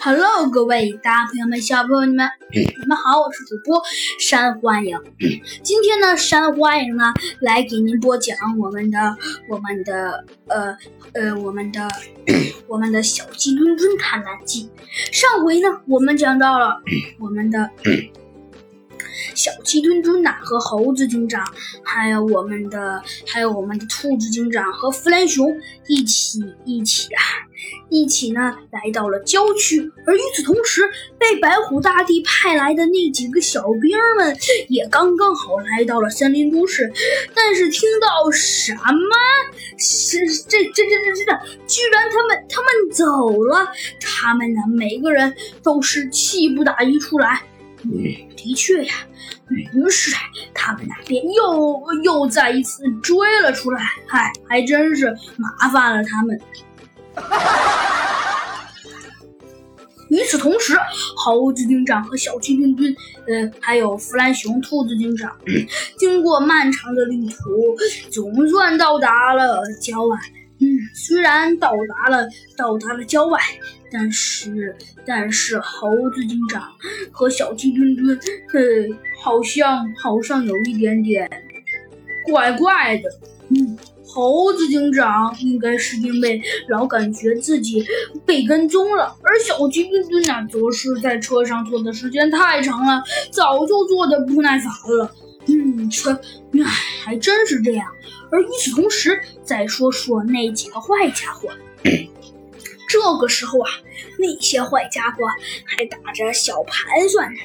Hello，各位大朋友们、小朋友们，你们好，我是主播山欢迎。今天呢，山欢迎呢来给您播讲我们的、我们的、呃呃、我们的、我们的小鸡墩墩探案记。上回呢，我们讲到了我们的。小鸡墩墩呐，和猴子警长，还有我们的，还有我们的兔子警长和弗兰熊一起一起啊，一起呢来到了郊区。而与此同时，被白虎大帝派来的那几个小兵们也刚刚好来到了森林都市。但是听到什么？是这这这这这，居然他们他们走了！他们呢，每个人都是气不打一处来。嗯的确呀，于是他们那边又又再一次追了出来，嗨，还真是麻烦了他们。与此同时，猴子警长和小鸡墩墩，呃，还有弗兰熊、兔子警长，经过漫长的旅途，总算到达了郊外。嗯，虽然到达了到达了郊外，但是但是猴子警长和小鸡墩墩，呃，好像好像有一点点怪怪的。嗯，猴子警长应该是因为老感觉自己被跟踪了，而小鸡墩墩呢，则是在车上坐的时间太长了，早就坐的不耐烦了。嗯，这，唉，还真是这样。而与此同时，再说说那几个坏家伙。这个时候啊，那些坏家伙还打着小盘算呢。